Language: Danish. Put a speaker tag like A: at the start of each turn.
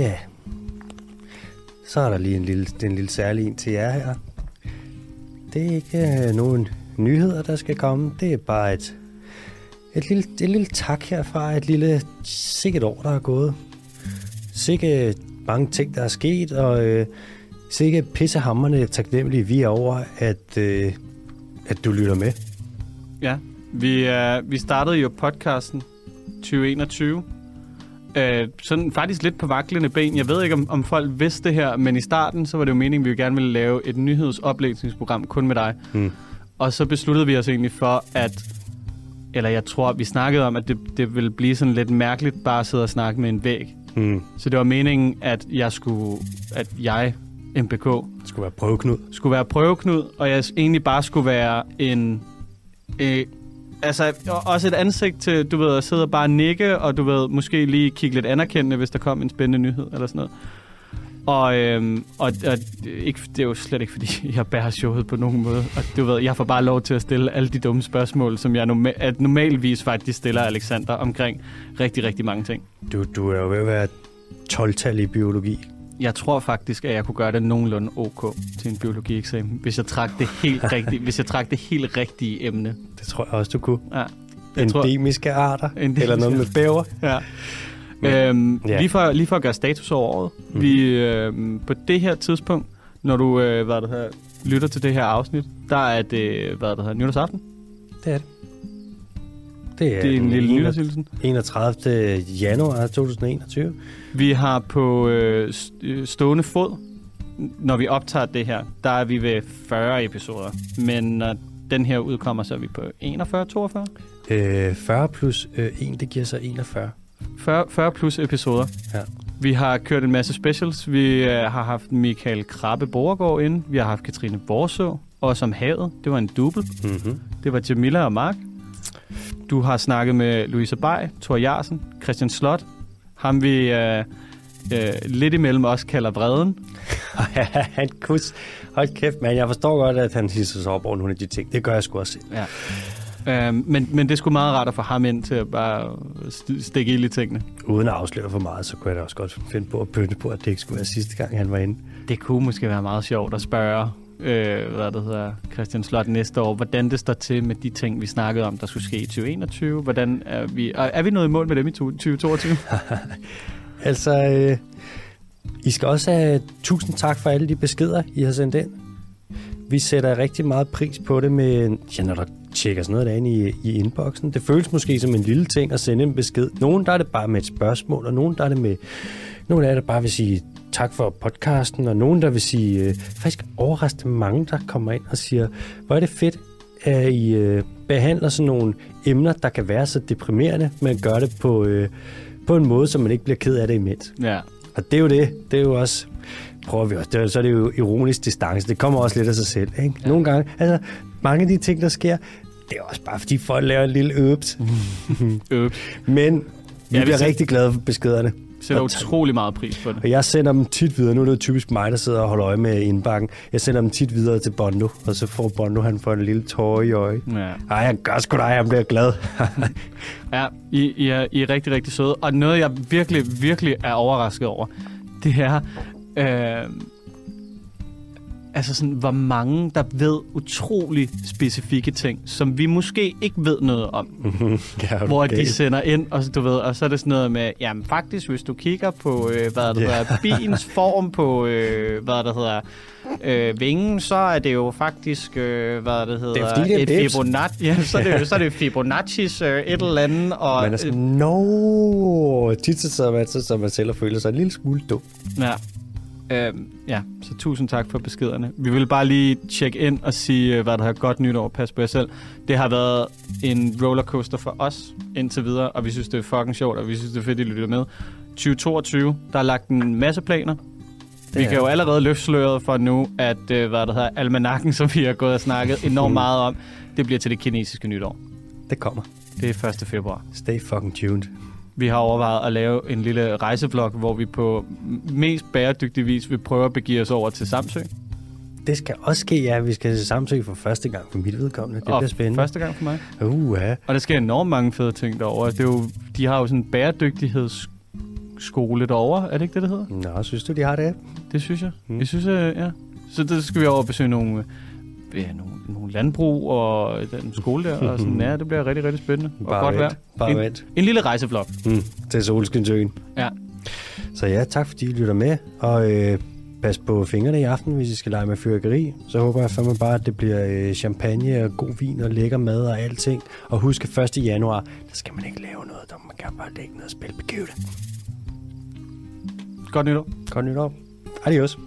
A: Ja, Så er der lige en lille, en lille særlig en til jer her. Det er ikke øh, nogen nyheder, der skal komme. Det er bare et, et, lille, et lille tak herfra. Et lille sikkert år, der er gået. Sikke mange ting, der er sket, og øh, sikke pissehammerne taknemmelige vi er over, at, øh, at du lytter med.
B: Ja, vi, øh, vi startede jo podcasten 2021. Øh, sådan faktisk lidt på vaklende ben. Jeg ved ikke, om, om folk vidste det her, men i starten, så var det jo meningen, at vi gerne ville lave et nyhedsoplæsningsprogram kun med dig.
A: Hmm.
B: Og så besluttede vi os egentlig for, at eller jeg tror, vi snakkede om, at det, det ville blive sådan lidt mærkeligt bare at sidde og snakke med en væg.
A: Hmm.
B: Så det var meningen, at jeg skulle, at jeg,
A: Det skulle være prøveknud.
B: skulle være prøveknud, og jeg egentlig bare skulle være en... Øh, altså, også et ansigt til, du ved, at sidde og bare nikke, og du ved, måske lige kigge lidt anerkendende, hvis der kom en spændende nyhed, eller sådan noget. Og, øhm, og, og ikke, det er jo slet ikke, fordi jeg bærer showet på nogen måde. Og du ved, jeg får bare lov til at stille alle de dumme spørgsmål, som jeg norma- at normalvis faktisk stiller Alexander omkring rigtig, rigtig mange ting.
A: Du, du er jo ved at være 12-tal i biologi.
B: Jeg tror faktisk, at jeg kunne gøre det nogenlunde ok til en biologieksamen, hvis jeg trak det helt rigtige, hvis jeg trak det helt rigtige emne.
A: Det tror jeg også, du kunne.
B: Ja. Jeg tror,
A: Endemiske arter.
B: Endemiske
A: Eller noget med bæver.
B: ja.
A: Men-
B: Øhm,
A: ja.
B: lige, for, lige for at gøre status over året. Mm. Vi, øhm, på det her tidspunkt, når du øh, hvad det her, lytter til det her afsnit, der er det, hvad det hedder, nytårsaften.
A: Det er det. Det er,
B: Det er en lille nytårshilsen.
A: 31. januar 2021.
B: Vi har på øh, øh, stående fod, når vi optager det her, der er vi ved 40 episoder. Men når den her udkommer, så er vi på 41, 42?
A: Øh, 40 plus øh, 1, det giver så 41.
B: 40, 40 plus episoder.
A: Ja.
B: Vi har kørt en masse specials. Vi øh, har haft Michael Krabbe Borgård inde. Vi har haft Katrine Borså. Og som havet, det var en double.
A: Mm-hmm.
B: Det var Jamila og Mark. Du har snakket med Louise Bay, Thor Jarsen, Christian Slot. Ham vi øh, øh, lidt imellem også kalder Vreden.
A: han kus. Hold kæft, mand. Jeg forstår godt, at han hisser sig op over nogle af de ting. Det gør jeg sgu også. selv.
B: Ja. Øhm, men, men det sgu meget rart at få ham ind til at bare st- stikke ild i tingene.
A: Uden at afsløre for meget, så kunne jeg da også godt finde på at pynte på, at det ikke skulle være sidste gang, han var inde.
B: Det kunne måske være meget sjovt at spørge, øh, hvad det hedder, Christian Slot næste år, hvordan det står til med de ting, vi snakkede om, der skulle ske i 2021. Hvordan er vi, er, vi nået i mål med dem i 2022?
A: Altså, øh, I skal også have tusind tak for alle de beskeder, I har sendt ind. Vi sætter rigtig meget pris på det med, ja, når der tjekker sådan noget derinde i, i inboxen. Det føles måske som en lille ting at sende en besked. Nogen der er det bare med et spørgsmål, og nogen der er det med, nogen af det bare vil sige tak for podcasten, og nogen der vil sige, øh, faktisk overraskende mange, der kommer ind og siger, hvor er det fedt, at I øh, behandler sådan nogle emner, der kan være så deprimerende, men gør det på, øh, på en måde, så man ikke bliver ked af det imens.
B: ja.
A: Og det er jo det. Det er jo også... Prøver vi også. Det er, så er det jo ironisk distance. Det kommer også lidt af sig selv. Ikke? Ja. Nogle gange... Altså, mange af de ting, der sker, det er også bare, fordi folk laver en lille øbs.
B: Øh,
A: Men vi
B: Ja,
A: bliver rigtig glade for beskederne.
B: Sætter utrolig meget pris på det.
A: Og jeg sender dem tit videre. Nu er det typisk mig, der sidder og holder øje med indbakken. Jeg sender dem tit videre til Bondo, og så får Bondo, han får en lille tårer i øje.
B: Ja.
A: Ej, han gør sgu dig, han bliver glad.
B: Ja, I, I, er, I er rigtig, rigtig søde. Og noget, jeg virkelig, virkelig er overrasket over, det er, øh, altså sådan, hvor mange, der ved utrolig specifikke ting, som vi måske ikke ved noget om.
A: ja,
B: hvor
A: okay.
B: de sender ind, og, du ved, og så er det sådan noget med, jamen faktisk, hvis du kigger på, øh, hvad det
A: Ja.
B: hedder, biens form på, øh, hvad det hedder, øh, vingen, så er det jo faktisk, øh, hvad det hedder,
A: Det er fordi, det er
B: et
A: bips.
B: Fibonacci, ja, så er det, jo- så er det Fibonacci's øh, et eller andet, og,
A: Man er sådan, no. Tit så sidder man, så sidder man selv og føler sig en lille smule dum.
B: Ja. Øhm, ja, så tusind tak for beskederne. Vi vil bare lige tjekke ind og sige, øh, hvad der har godt nytår. Pas på jer selv. Det har været en rollercoaster for os indtil videre, og vi synes, det er fucking sjovt, og vi synes, det er fedt, at I lytter med. 2022, der er lagt en masse planer. Vi
A: er
B: kan jo allerede løfte sløret for nu, at øh, hvad der hedder, almanakken, som vi har gået og snakket enormt meget om, det bliver til det kinesiske nytår.
A: Det kommer.
B: Det er 1. februar.
A: Stay fucking tuned.
B: Vi har overvejet at lave en lille rejsevlog, hvor vi på mest bæredygtig vis vil prøve at begive os over til Samsø.
A: Det skal også ske, ja. Vi skal til Samsø for første gang for mit vedkommende. Det
B: og
A: bliver spændende.
B: Første gang for mig.
A: Uh, ja.
B: Og der sker enormt mange fede ting derovre. Det er jo, de har jo sådan en bæredygtigheds skole derovre. Er det ikke det, det hedder?
A: Nå, synes du, de har det?
B: Det synes jeg.
A: Mm.
B: Jeg synes, øh, ja. Så der skal vi over og besøge nogle, ja, nogle, nogle landbrug og den skole der. og sådan, ja, det bliver rigtig, rigtig spændende. og
A: Bare
B: godt vejr.
A: vent. Bare
B: En-
A: vent.
B: En lille rejsevlog.
A: Mm, til Solskinsøen.
B: Ja.
A: Så ja, tak fordi I lytter med, og øh, pas på fingrene i aften, hvis I skal lege med fyrkeri. Så håber jeg fandme bare, at det bliver øh, champagne og god vin og lækker mad og alting. Og husk, at 1. januar, der skal man ikke lave noget, der man kan bare lægge noget og spille begivet.
B: Godt nytår.
A: Godt nytår. Adios.